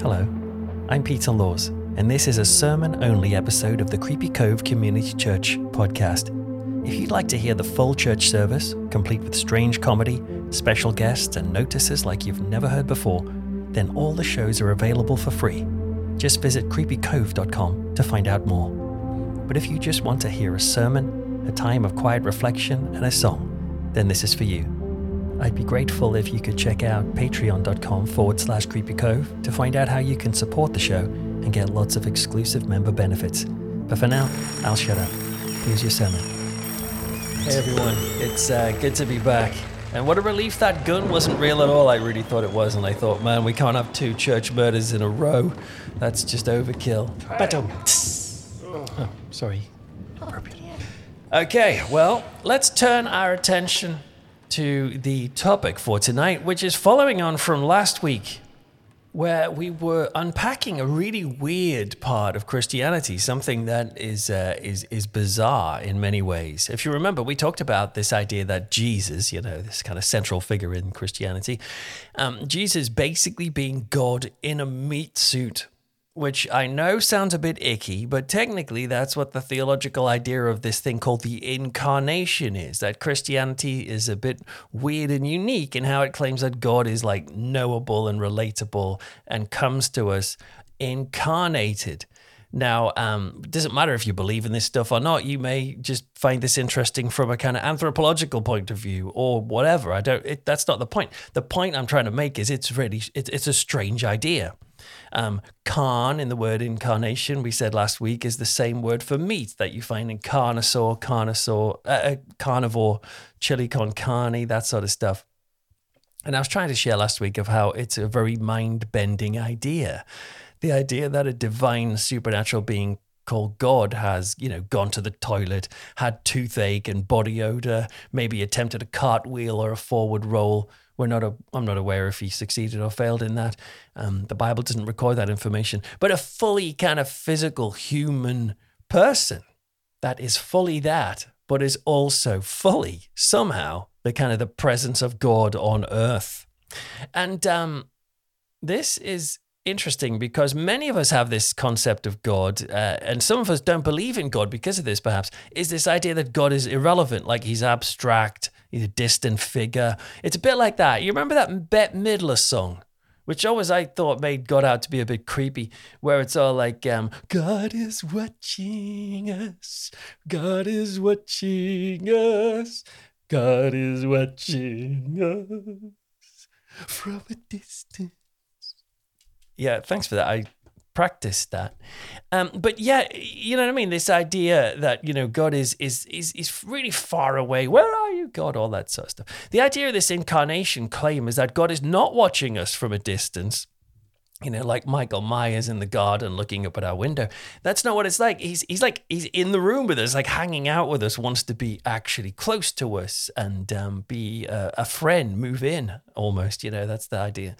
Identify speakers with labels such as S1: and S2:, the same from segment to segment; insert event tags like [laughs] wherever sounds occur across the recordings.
S1: Hello, I'm Peter Laws, and this is a sermon only episode of the Creepy Cove Community Church podcast. If you'd like to hear the full church service, complete with strange comedy, special guests, and notices like you've never heard before, then all the shows are available for free. Just visit creepycove.com to find out more. But if you just want to hear a sermon, a time of quiet reflection, and a song, then this is for you. I'd be grateful if you could check out patreon.com forward slash creepycove to find out how you can support the show and get lots of exclusive member benefits. But for now, I'll shut up. Here's your sermon. Hey everyone, it's uh, good to be back. And what a relief that gun wasn't real at all. I really thought it was, and I thought, man, we can't have two church murders in a row. That's just overkill. But um, oh, sorry. Appropriate. Okay, well, let's turn our attention to the topic for tonight, which is following on from last week, where we were unpacking a really weird part of Christianity, something that is uh, is is bizarre in many ways. If you remember, we talked about this idea that Jesus, you know, this kind of central figure in Christianity, um, Jesus basically being God in a meat suit which I know sounds a bit icky, but technically that's what the theological idea of this thing called the incarnation is. That Christianity is a bit weird and unique in how it claims that God is like knowable and relatable and comes to us incarnated. Now, um, it doesn't matter if you believe in this stuff or not. You may just find this interesting from a kind of anthropological point of view or whatever. I don't. It, that's not the point. The point I'm trying to make is it's really it, it's a strange idea. Um, carn in the word incarnation, we said last week, is the same word for meat that you find in carnosaur, carnosaur, uh, uh, carnivore, chili con carne, that sort of stuff. And I was trying to share last week of how it's a very mind bending idea. The idea that a divine supernatural being called God has, you know, gone to the toilet, had toothache and body odor, maybe attempted a cartwheel or a forward roll, we're not. A, I'm not aware if he succeeded or failed in that. Um, the Bible doesn't record that information. But a fully kind of physical human person that is fully that, but is also fully somehow the kind of the presence of God on earth. And um, this is interesting because many of us have this concept of God, uh, and some of us don't believe in God because of this, perhaps, is this idea that God is irrelevant, like he's abstract, he's a distant figure. It's a bit like that. You remember that Bette Midler song? Which always I thought made God out to be a bit creepy, where it's all like, um, God is watching us, God is watching us, God is watching us from a distance yeah, thanks for that. I practiced that. Um, but yeah, you know what I mean. This idea that you know God is is is is really far away. Where are you, God? All that sort of stuff. The idea of this incarnation claim is that God is not watching us from a distance. You know, like Michael Myers in the garden looking up at our window. That's not what it's like. He's he's like he's in the room with us, like hanging out with us, wants to be actually close to us and um, be a, a friend, move in almost. You know, that's the idea.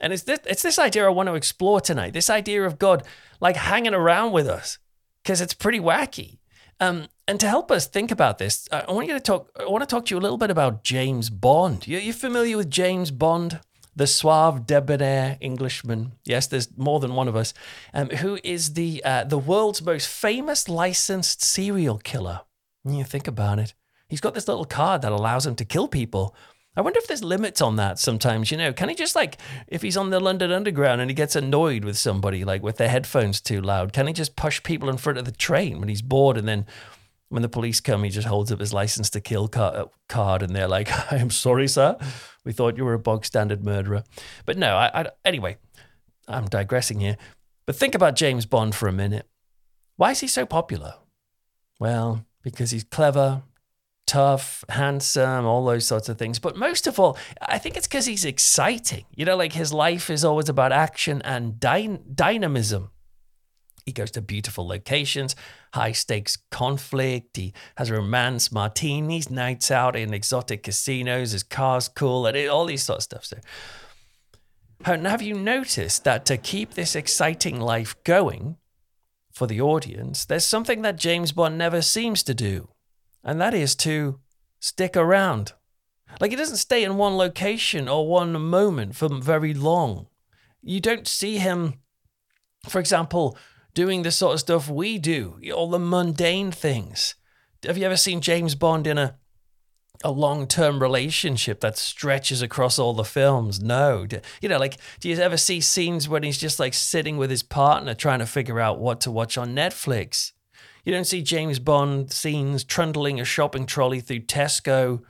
S1: And it's this, it's this idea I want to explore tonight. This idea of God like hanging around with us because it's pretty wacky. Um, and to help us think about this, I want you to talk. I want to talk to you a little bit about James Bond. You, you familiar with James Bond, the suave, debonair Englishman? Yes, there's more than one of us. Um, who is the uh, the world's most famous licensed serial killer? You think about it. He's got this little card that allows him to kill people I wonder if there's limits on that sometimes, you know. Can he just like if he's on the London Underground and he gets annoyed with somebody like with their headphones too loud, can he just push people in front of the train when he's bored and then when the police come he just holds up his license to kill uh, card and they're like, [laughs] "I am sorry, sir. We thought you were a bog standard murderer." But no, I, I anyway, I'm digressing here. But think about James Bond for a minute. Why is he so popular? Well, because he's clever, tough, handsome, all those sorts of things. But most of all, I think it's because he's exciting. You know, like his life is always about action and dy- dynamism. He goes to beautiful locations, high stakes conflict. He has romance martinis, nights out in exotic casinos. His car's cool, and all these sort of stuff. So, have you noticed that to keep this exciting life going for the audience, there's something that James Bond never seems to do? And that is to stick around. Like he doesn't stay in one location or one moment for very long. You don't see him, for example, doing the sort of stuff we do, all the mundane things. Have you ever seen James Bond in a a long-term relationship that stretches across all the films. No, you know, like, do you ever see scenes when he's just like sitting with his partner trying to figure out what to watch on Netflix? You don't see James Bond scenes trundling a shopping trolley through Tesco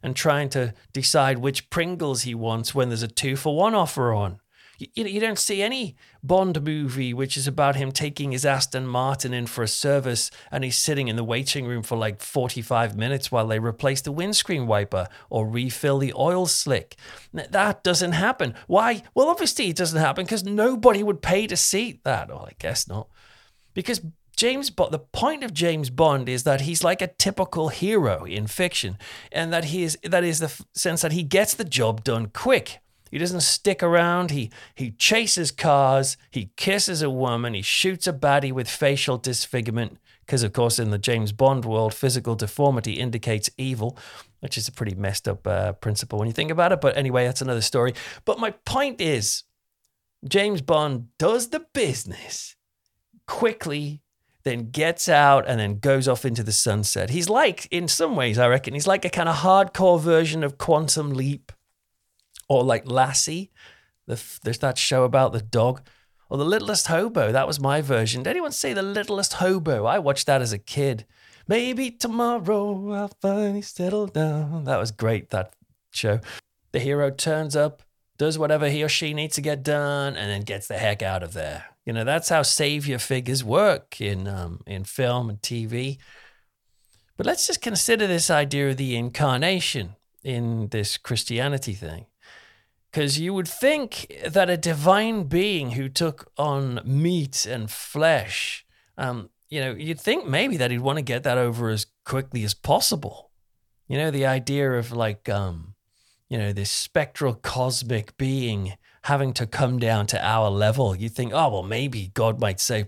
S1: and trying to decide which Pringles he wants when there's a two for one offer on you, you don't see any Bond movie which is about him taking his Aston Martin in for a service and he's sitting in the waiting room for like 45 minutes while they replace the windscreen wiper or refill the oil slick. That doesn't happen. Why? Well, obviously it doesn't happen because nobody would pay to see that. Well, I guess not. Because James Bond, the point of James Bond is that he's like a typical hero in fiction, and that he is that is the sense that he gets the job done quick. He doesn't stick around. He he chases cars. He kisses a woman. He shoots a baddie with facial disfigurement. Because of course, in the James Bond world, physical deformity indicates evil, which is a pretty messed up uh, principle when you think about it. But anyway, that's another story. But my point is, James Bond does the business quickly then gets out and then goes off into the sunset. He's like, in some ways, I reckon, he's like a kind of hardcore version of Quantum Leap or like Lassie. The, there's that show about the dog. Or The Littlest Hobo. That was my version. Did anyone say The Littlest Hobo? I watched that as a kid. Maybe tomorrow I'll finally settle down. That was great, that show. The hero turns up, does whatever he or she needs to get done, and then gets the heck out of there. You know, that's how savior figures work in um, in film and TV. But let's just consider this idea of the incarnation in this Christianity thing. Because you would think that a divine being who took on meat and flesh, um, you know, you'd think maybe that he'd want to get that over as quickly as possible. You know, the idea of like, um, you know, this spectral cosmic being having to come down to our level. You think, oh, well, maybe God might say,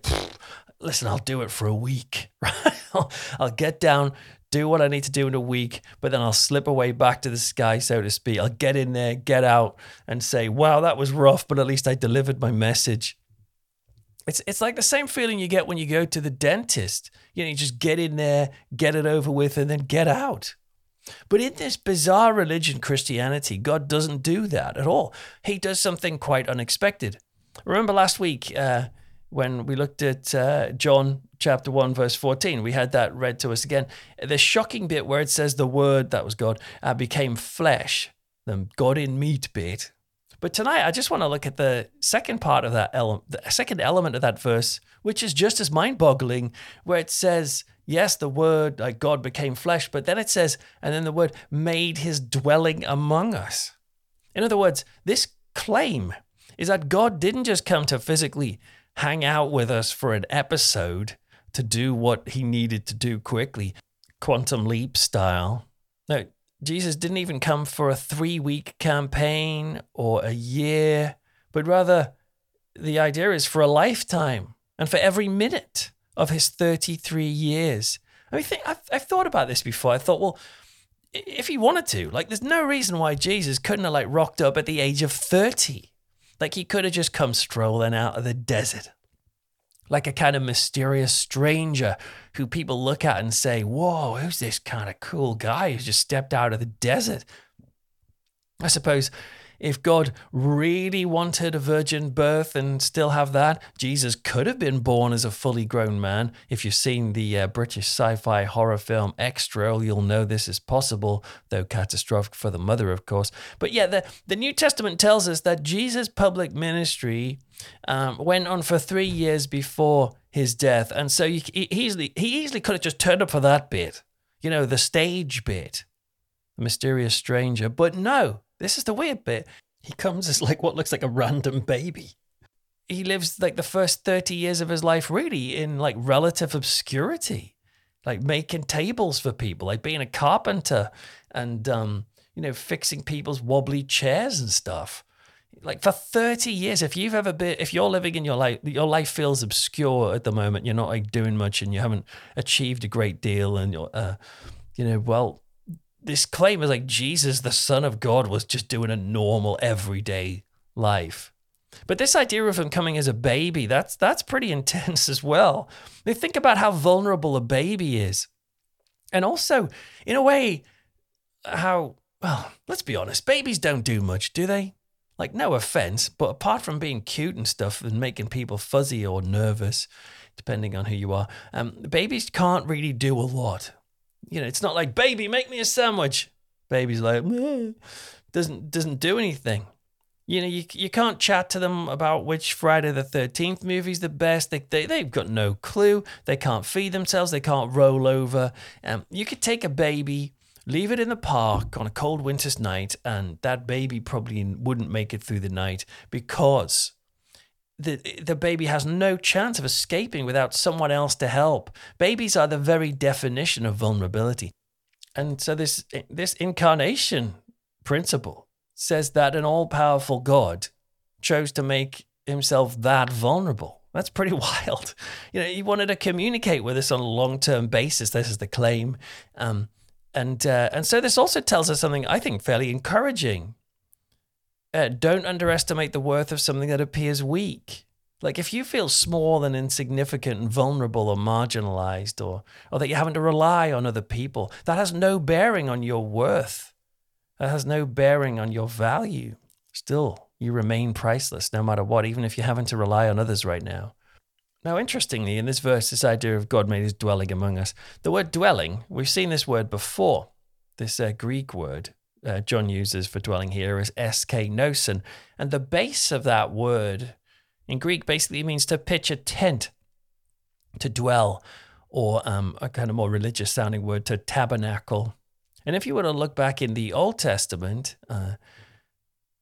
S1: listen, I'll do it for a week, [laughs] right? I'll, get down do what I need to do in a week, but then I'll slip away back to the sky, so to speak. I'll get in there, get out, and say, wow, that was rough, but at least I delivered my message. It's, it's like the same feeling you get when you go to the dentist. You know, you just get in there, get it over with, and then get out. But in this bizarre religion, Christianity, God doesn't do that at all. He does something quite unexpected. Remember last week, uh, when we looked at uh, John chapter 1, verse 14. We had that read to us again. The shocking bit where it says the word, that was God, uh, became flesh, the God in meat bit. But tonight, I just want to look at the second part of that element, the second element of that verse, which is just as mind boggling, where it says, yes, the word, like God became flesh, but then it says, and then the word made his dwelling among us. In other words, this claim is that God didn't just come to physically hang out with us for an episode to do what he needed to do quickly, quantum leap style. No, Jesus didn't even come for a three week campaign or a year, but rather the idea is for a lifetime and for every minute of his 33 years. I mean, think, I've, I've thought about this before. I thought, well, if he wanted to, like, there's no reason why Jesus couldn't have, like, rocked up at the age of 30 like he could have just come strolling out of the desert. Like a kind of mysterious stranger who people look at and say, Whoa, who's this kind of cool guy who's just stepped out of the desert? I suppose if God really wanted a virgin birth and still have that, Jesus could have been born as a fully grown man. If you've seen the uh, British sci fi horror film Xtro, you'll know this is possible, though catastrophic for the mother, of course. But yeah, the, the New Testament tells us that Jesus' public ministry um, went on for three years before his death. And so he, easily, he easily could have just turned up for that bit, you know, the stage bit, the mysterious stranger. But no, this is the weird bit. He comes as like what looks like a random baby. He lives like the first 30 years of his life really in like relative obscurity, like making tables for people, like being a carpenter and, um, you know, fixing people's wobbly chairs and stuff. Like for 30 years, if you've ever been, if you're living in your life, your life feels obscure at the moment, you're not like doing much and you haven't achieved a great deal and you're, uh, you know, well, this claim is like Jesus, the Son of God, was just doing a normal, everyday life. But this idea of him coming as a baby, that's that's pretty [laughs] intense as well. They think about how vulnerable a baby is. And also, in a way, how well, let's be honest, babies don't do much, do they? Like, no offense, but apart from being cute and stuff and making people fuzzy or nervous, depending on who you are, um, babies can't really do a lot. You know, it's not like, baby, make me a sandwich. Baby's like, doesn't doesn't do anything. You know, you, you can't chat to them about which Friday the 13th movie's the best. They, they, they've got no clue. They can't feed themselves. They can't roll over. Um, you could take a baby, leave it in the park on a cold winter's night, and that baby probably wouldn't make it through the night because the, the baby has no chance of escaping without someone else to help. Babies are the very definition of vulnerability. And so this this incarnation principle says that an all powerful God chose to make himself that vulnerable. That's pretty [laughs] wild. You know, he wanted to communicate with us on a long term basis. This is the claim. Um, and, uh, and so this also tells us something I think fairly encouraging. Uh, don't underestimate the worth of something that appears weak. Like if you feel small and insignificant and vulnerable or marginalized or, or that you're having to rely on other people, that has no bearing on your worth. That has no bearing on your value. Still, you remain priceless no matter what, even if you're having to rely on others right now. Now, interestingly, in this verse, this idea of God made his dwelling among us, the word dwelling, we've seen this word before. This uh, Greek word uh, John uses for dwelling here is skenosin. And the base of that word in Greek basically means to pitch a tent, to dwell, or um, a kind of more religious sounding word, to tabernacle. And if you were to look back in the Old Testament, uh,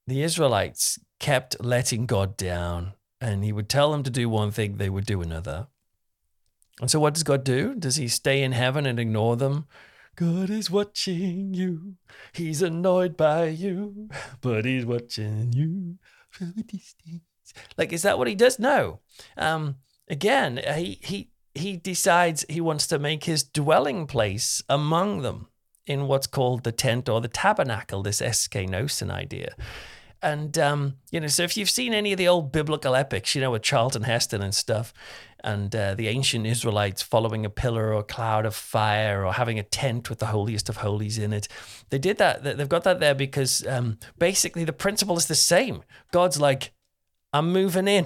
S1: the Israelites kept letting God down, and He would tell them to do one thing, they would do another. And so, what does God do? Does He stay in heaven and ignore them? God is watching you. He's annoyed by you, but He's watching you from a distance. Like, is that what He does? No. Um, again, he he he decides he wants to make his dwelling place among them in what's called the tent or the tabernacle, this skenosin idea. And, um, you know, so if you've seen any of the old biblical epics, you know, with Charlton Heston and stuff, and uh, the ancient Israelites following a pillar or a cloud of fire or having a tent with the holiest of holies in it, they did that. They've got that there because um, basically the principle is the same. God's like, I'm moving in.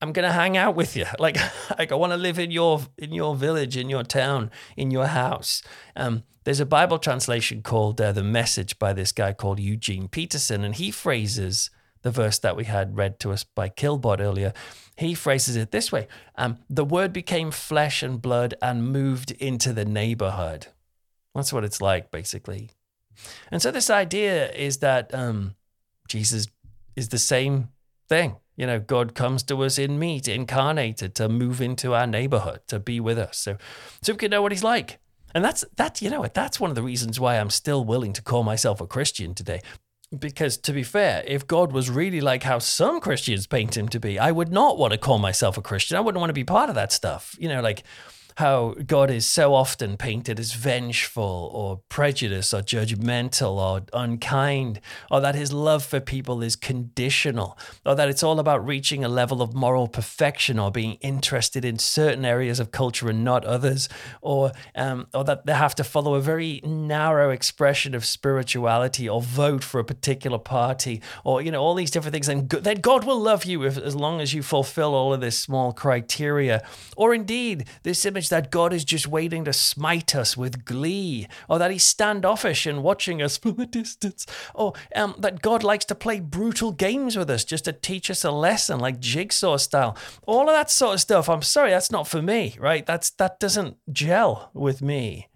S1: I'm gonna hang out with you. [laughs] Like, like I want to live in your in your village, in your town, in your house. Um, there's a Bible translation called uh, "The Message" by this guy called Eugene Peterson, and he phrases the verse that we had read to us by Killbot earlier. He phrases it this way: um, "The Word became flesh and blood and moved into the neighborhood." That's what it's like, basically. And so this idea is that um, Jesus is the same thing. You know, God comes to us in meat, incarnated, to move into our neighborhood, to be with us. So, so we can know what He's like. And that's that. You know, that's one of the reasons why I'm still willing to call myself a Christian today. Because to be fair, if God was really like how some Christians paint him to be, I would not want to call myself a Christian. I wouldn't want to be part of that stuff. You know, like how God is so often painted as vengeful or prejudiced or judgmental or unkind, or that his love for people is conditional, or that it's all about reaching a level of moral perfection or being interested in certain areas of culture and not others, or, um, or that they have to follow a very narrow expression of spirituality or vote for a particular party, or, you know, all these different things. And then God will love you if, as long as you fulfill all of this small criteria. Or indeed, this image that God is just waiting to smite us with glee, or that he's standoffish and watching us [laughs] from a distance, or um, that God likes to play brutal games with us just to teach us a lesson, like jigsaw style. All of that sort of stuff. I'm sorry, that's not for me, right? That's that doesn't gel with me.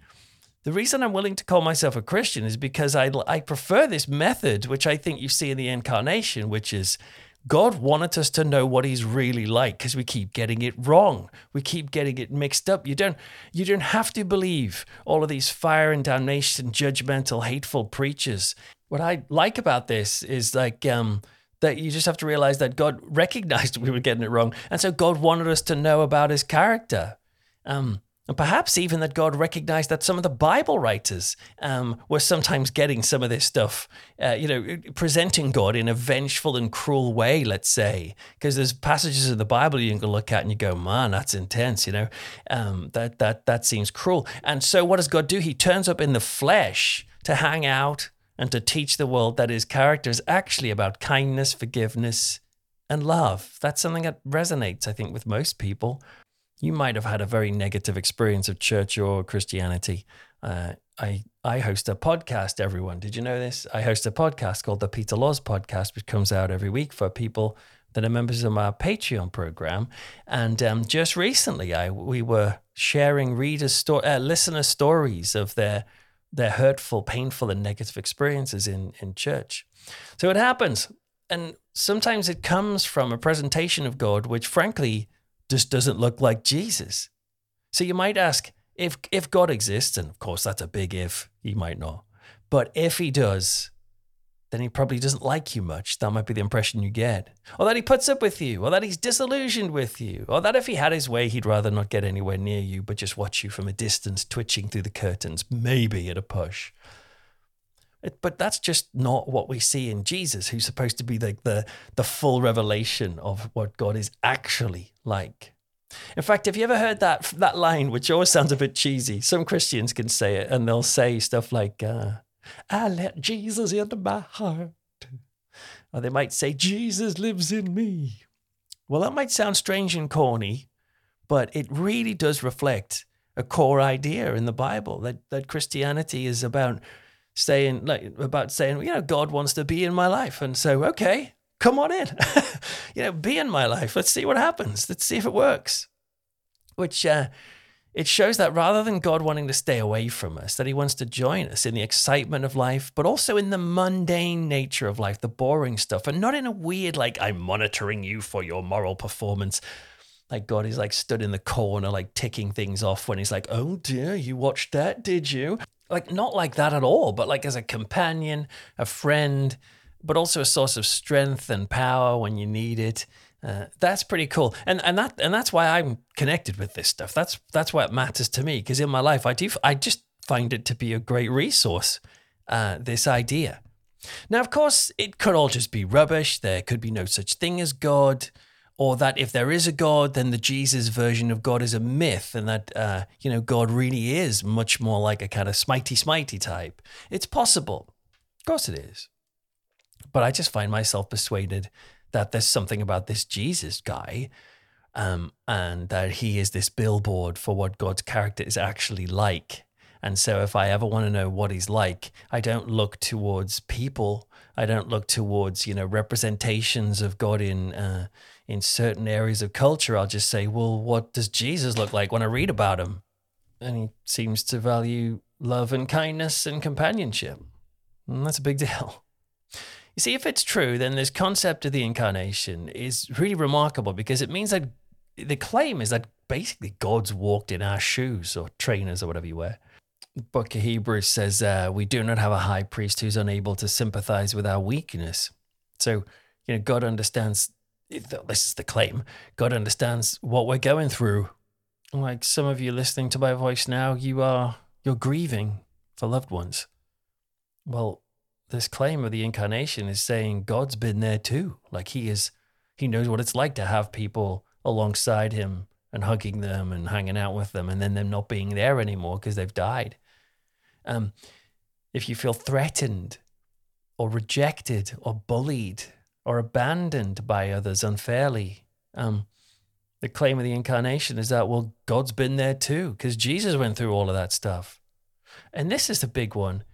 S1: The reason I'm willing to call myself a Christian is because I, I prefer this method, which I think you see in the incarnation, which is God wanted us to know what he's really like because we keep getting it wrong. We keep getting it mixed up. You don't you don't have to believe all of these fire and damnation, judgmental, hateful preachers. What I like about this is like um, that you just have to realize that God [laughs] recognized we were getting it wrong, and so God wanted us to know about His character. Um, And perhaps even that God recognized that some of the Bible writers um, were sometimes getting some of this stuff, uh, you know, presenting God in a vengeful and cruel way, let's say. Because there's passages of the Bible you can look at and you go, man, that's intense, you know, um, that, that, that seems cruel. And so what does God do? He turns up in the flesh to hang out and to teach the world that his character is actually about kindness, forgiveness, and love. That's something that resonates, I think, with most people you might have had a very negative experience of church or Christianity. Uh, I I host a podcast. Everyone, did you know this? I host a podcast called the Peter Laws Podcast, which comes out every week for people that are members of our Patreon program. And um, just recently, I we were sharing readers' sto- uh, listener stories of their their hurtful, painful, and negative experiences in in church. So it happens, and sometimes it comes from a presentation of God, which frankly just doesn't look like Jesus. So you might ask if if God exists, and of course that's a big if, he might not. But if he does, then he probably doesn't like you much. That might be the impression you get. Or that he puts up with you, or that he's disillusioned with you, or that if he had his way, he'd rather not get anywhere near you, but just watch you from a distance, twitching through the curtains, maybe at a push. It, but that's just not what we see in Jesus, who's supposed to be like the, the full revelation of what God is actually like. In fact, have you ever heard that that line, which always sounds a bit cheesy? Some Christians can say it, and they'll say stuff like, uh, "I let Jesus into my heart," or they might say, "Jesus lives in me." Well, that might sound strange and corny, but it really does reflect a core idea in the Bible that that Christianity is about saying like about saying you know god wants to be in my life and so okay come on in. [laughs] You know be in my life. Let's see what happens. Let's see if it works. Which uh, it shows that rather than god wanting to stay away from us that he wants to join us in the excitement of life but also in the mundane nature of life the boring stuff and not in a weird like i'm monitoring you for your moral performance. Like God is like stood in the corner, like ticking things off when he's like, oh dear, you watched that, did you? like not like that at all, but like as a companion, a friend, but also a source of strength and power when you need it. Uh, that's pretty cool, and and that and that's why I'm connected with this stuff. That's that's why it matters to me because in my life I do I just find it to be a great resource. Uh, this idea. Now, of course, it could all just be rubbish. There could be no such thing as God or that if there is a God, then the Jesus version of God is a myth, and that uh, you know God really is much more like a kind of smitey smitey type. It's possible, of course it is, but I just find myself persuaded that there's something about this Jesus guy, um, and that he is this billboard for what God's character is actually like. And so, if I ever want to know what he's like, I don't look towards people. I don't look towards you know representations of God in. Uh, in certain areas of culture, I'll just say, well, what does Jesus look like when I read about him? And he seems to value love and kindness and companionship. And that's a big [laughs] deal. You see, if it's true, then this concept of the incarnation is really remarkable because it means that the claim is that basically God's walked in our shoes or trainers or whatever you wear. Book of Hebrews says, uh, We do not have a high priest who's unable to sympathize with our weakness. So, you know, God understands this is the claim. God understands what we're going through. Like some of you listening to my voice now, you are you're grieving for loved ones. Well, this claim of the incarnation is saying God's been there too. Like he is he knows what it's like to have people alongside him and hugging them and hanging out with them and then them not being there anymore because they've died. Um, if you feel threatened or rejected or bullied or abandoned by others unfairly. Um, the claim of the incarnation is that, well, God's been there too, because Jesus went through all of that stuff. And this is the big one.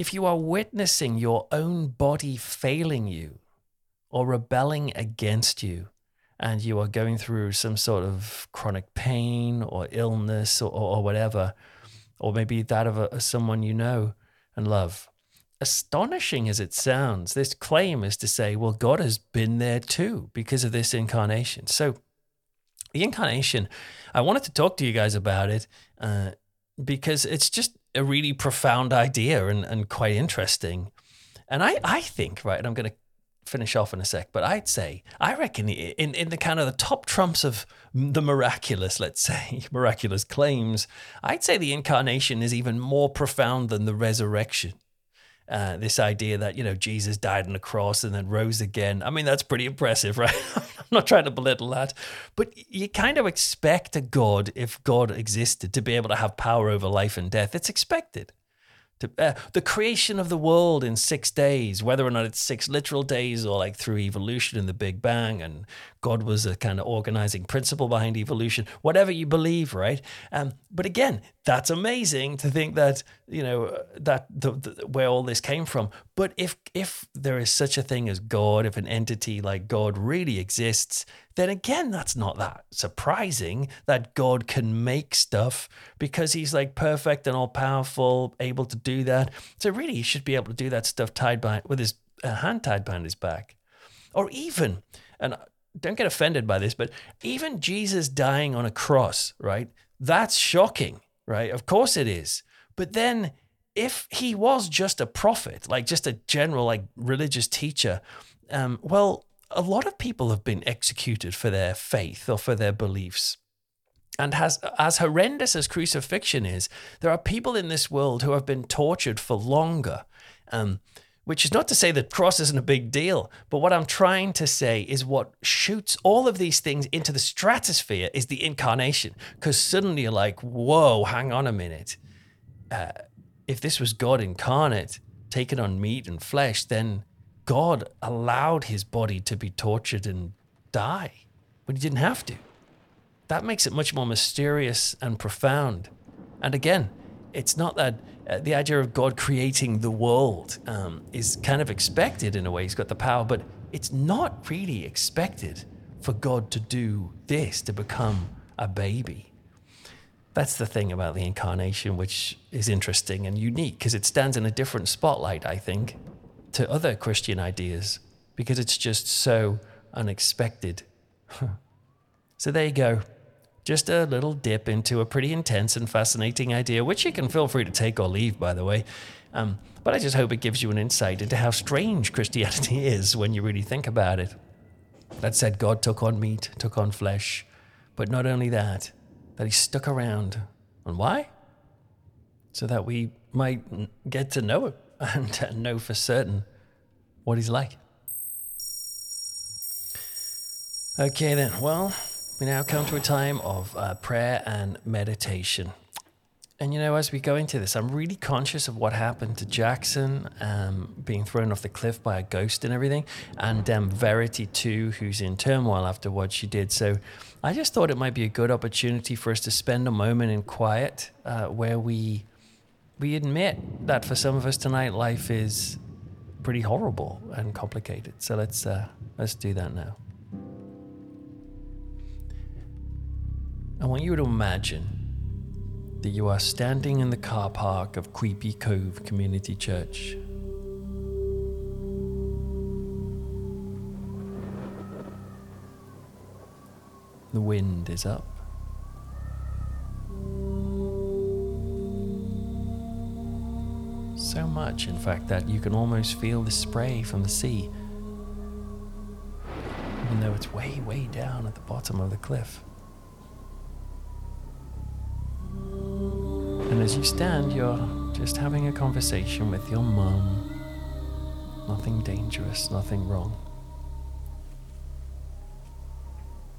S1: If you are witnessing your own body failing you or rebelling against you, and you are going through some sort of chronic pain or illness or, or, whatever, or maybe that of a, someone you know and love, astonishing as it sounds, this claim is to say, well, God has been there too because of this incarnation. So, the incarnation, I wanted to talk to you guys about it uh, because it's just a really profound idea and, and quite interesting. And I, I think, right, and I'm going to finish off in a sec, but I'd say I reckon in in the kind of the top trumps of the miraculous, let's say [laughs] miraculous claims, I'd say the incarnation is even more profound than the resurrection. Uh, this idea that you know Jesus died on the cross and then rose again. I mean, that's pretty impressive, [laughs] right? I'm not trying to belittle that, but you kind of expect a God, if God existed, to be able to have power over life and death. It's expected. To, uh, the creation of the world in six days, whether or not it's six literal days or like through evolution and the Big Bang, and God was a kind of organizing principle behind evolution, whatever you believe, right? Um, but again, that's amazing to think that you know that the, the, where all this came from. But if if there is such a thing as God, if an entity like God really exists, then again, that's not that surprising that God can make stuff because he's like perfect and all powerful, able to do that. So really, he should be able to do that stuff tied by with his uh, hand tied behind his back, or even and don't get offended by this, but even Jesus dying on a cross, right? That's shocking, right? Of course it is. But then if he was just a prophet, like just a general, like religious teacher, um, well, a lot of people have been executed for their faith or for their beliefs. And has, as horrendous as crucifixion is, there are people in this world who have been tortured for longer. Um, which is not to say that cross isn't a big deal, but what I'm trying to say is what shoots all of these things into the stratosphere is the incarnation. Because suddenly you're like, whoa, hang on a minute. Uh, if this was God incarnate, taken on meat and flesh, then God allowed his body to be tortured and die when he didn't have to. That makes it much more mysterious and profound. And again, it's not that uh, the idea of God creating the world um, is kind of expected in a way. He's got the power, but it's not really expected for God to do this, to become a baby. That's the thing about the incarnation, which is interesting and unique because it stands in a different spotlight, I think, to other Christian ideas because it's just so unexpected. [laughs] so there you go. Just a little dip into a pretty intense and fascinating idea, which you can feel free to take or leave, by the way. Um, but I just hope it gives you an insight into how strange Christianity [laughs] is when you really think about it. That said, God took on meat, took on flesh, but not only that, that He stuck around. And why? So that we might get to know Him [laughs] and know for certain what he's like. Okay, then. Well, we now come to a time of uh, prayer and meditation. And you know, as we go into this, I'm really conscious of what happened to Jackson um, being thrown off the cliff by a ghost and everything, and um, Verity too, who's in turmoil after what she did. So I just thought it might be a good opportunity for us to spend a moment in quiet uh, where we we admit that for some of us tonight, life is pretty horrible and complicated. So let's uh, let's do that now. I want you to imagine that you are standing in the car park of Creepy Cove Community Church. The wind is up. So much, in fact, that you can almost feel the spray from the sea, even though it's way, way down at the bottom of the cliff. And as you stand, you're just having a conversation with your mum. Nothing dangerous, nothing wrong.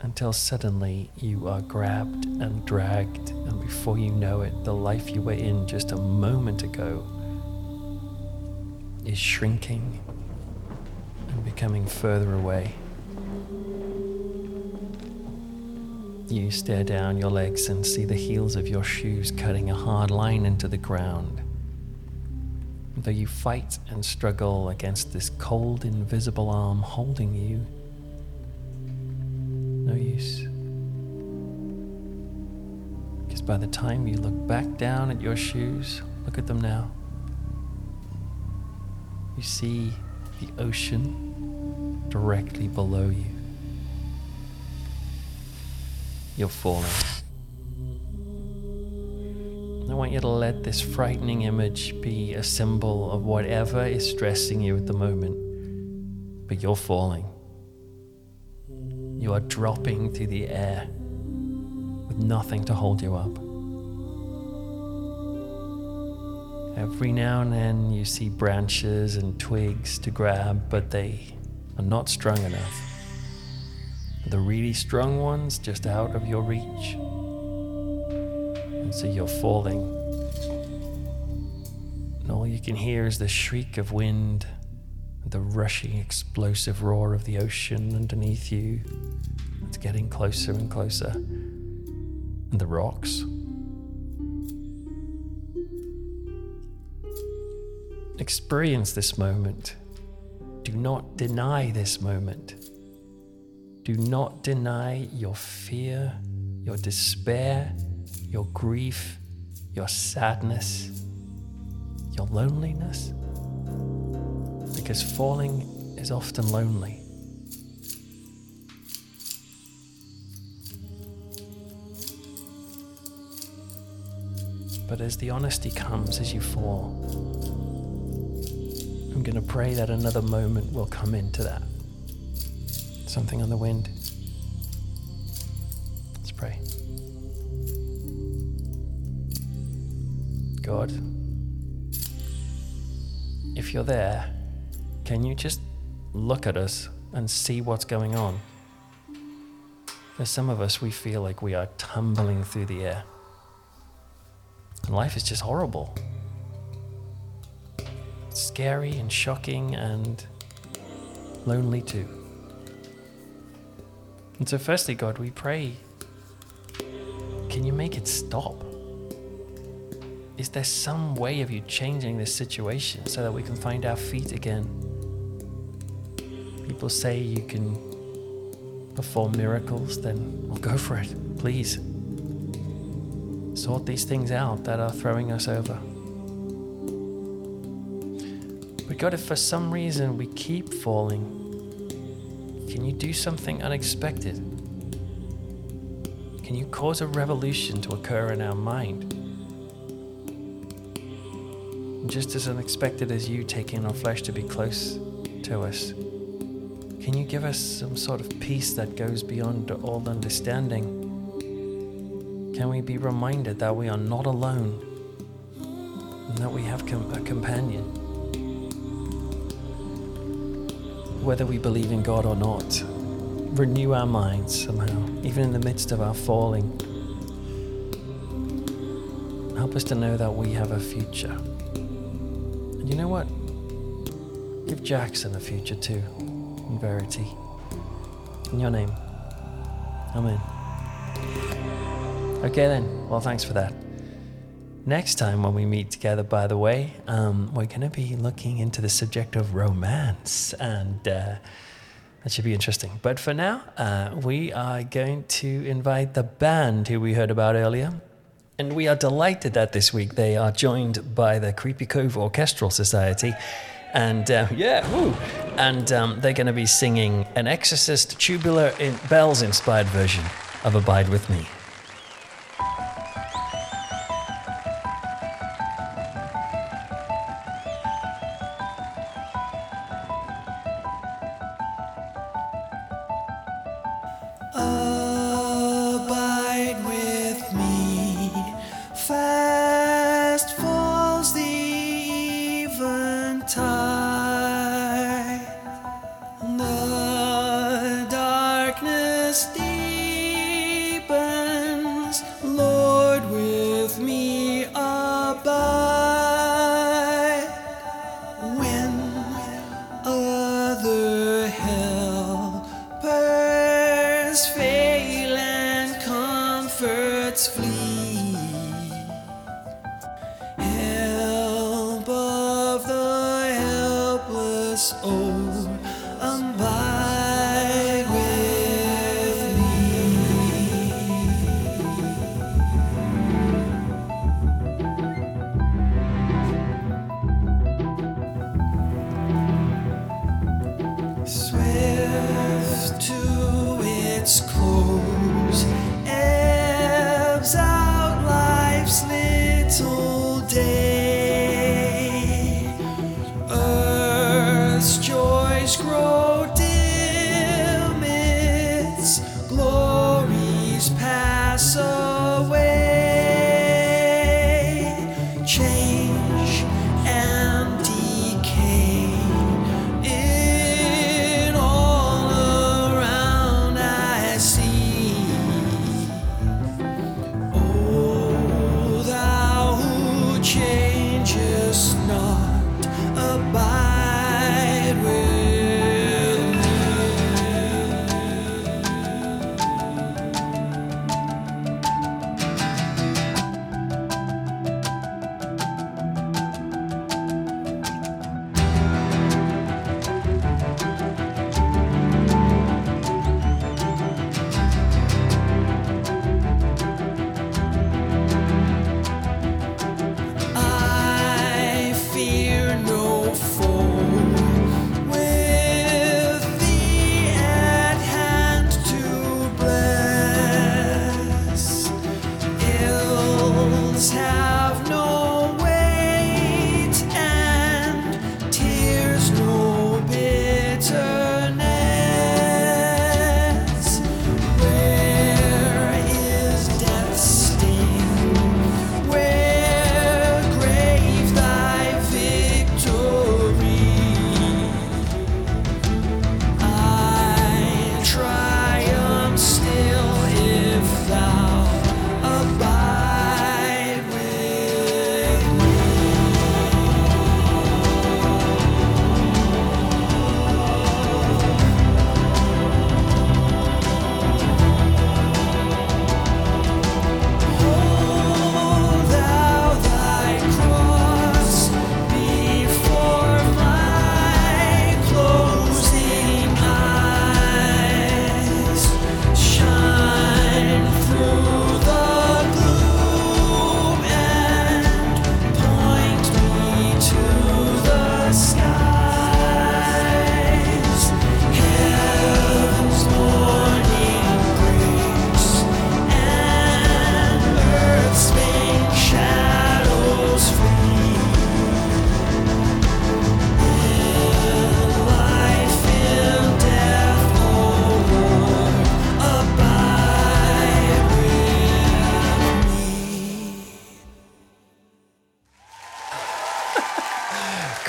S1: Until suddenly you are grabbed and dragged, and before you know it, the life you were in just a moment ago is shrinking and becoming further away. You stare down your legs and see the heels of your shoes cutting a hard line into the ground. Though you fight and struggle against this cold, invisible arm holding you, no use. Because by the time you look back down at your shoes, look at them now. You see the ocean directly below you. You're falling. I want you to let this frightening image be a symbol of whatever is stressing you at the moment. but you're falling. You are dropping through the air with nothing to hold you up. Every now and then you see branches and twigs to grab, but they are not strong enough. The really strong ones just out of your reach. And so you're falling. And all you can hear is the shriek of wind, the rushing, explosive roar of the ocean underneath you. It's getting closer and closer. And the rocks. Experience this moment. Do not deny this moment. Do not deny your fear, your despair, your grief, your sadness, your loneliness. Because falling is often lonely. But as the honesty comes as you fall, I'm going to pray that another moment will come into that. Something on the wind. Let's pray. God, if you're there, can you just look at us and see what's going on? For some of us, we feel like we are tumbling through the air. And life is just horrible. scary and shocking and lonely too. And so, firstly, God, we pray, can you make it stop? Is there some way of you changing this situation so that we can find our feet again? People say you can perform miracles, then well, go for it, please. Sort these things out that are throwing us over. But God, if for some reason we keep falling, can you do something unexpected? Can you cause a revolution to occur in our mind? Just as unexpected as you taking our flesh to be close to us, can you give us some sort of peace that goes beyond all understanding? Can we be reminded that we are not alone and that we have com- a companion? Whether we believe in God or not. Renew our minds somehow, even in the midst of our falling. Help us to know that we have a future. And you know what? Give Jackson a future too, in Verity. In your name. Amen. Okay then. Well, thanks for that. Next time, when we meet together, by the way, um, we're going to be looking into the subject of romance, and uh, that should be interesting. But for now, uh, we are going to invite the band who we heard about earlier. And we are delighted that this week they are joined by the Creepy Cove Orchestral Society. And uh, yeah, woo. And um, they're going to be singing an Exorcist tubular in bells inspired version of Abide With Me.
S2: Grow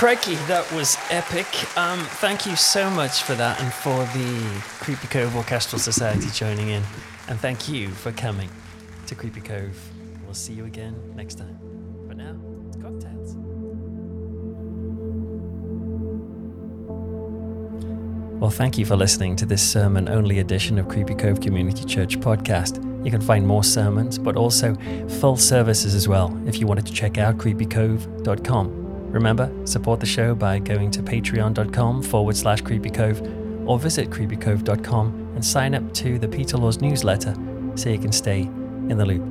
S1: crikey, that was epic. Um, thank you so much for that and for the Creepy Cove Orchestral Society joining in. And thank you for coming to Creepy Cove. We'll see you again next time. But now, it's cocktails. Well, thank you for listening to this sermon only edition of Creepy Cove Community Church podcast. You can find more sermons, but also full services as well if you wanted to check out creepycove.com. Remember, support the show by going to patreon.com forward slash creepycove or visit creepycove.com and sign up to the Peter Laws newsletter so you can stay in the loop.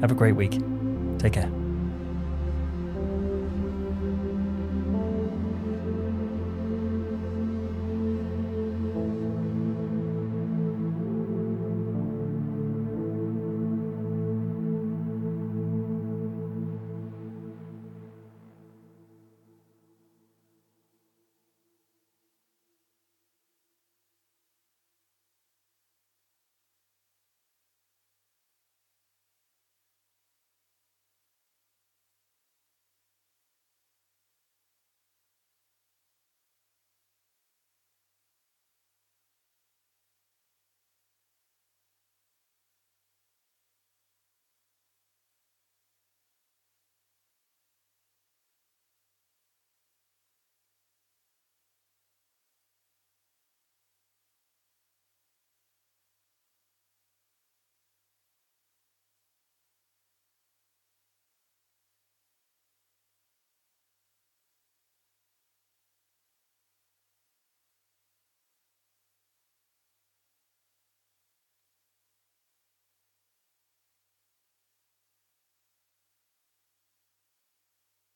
S1: Have a great week. Take care.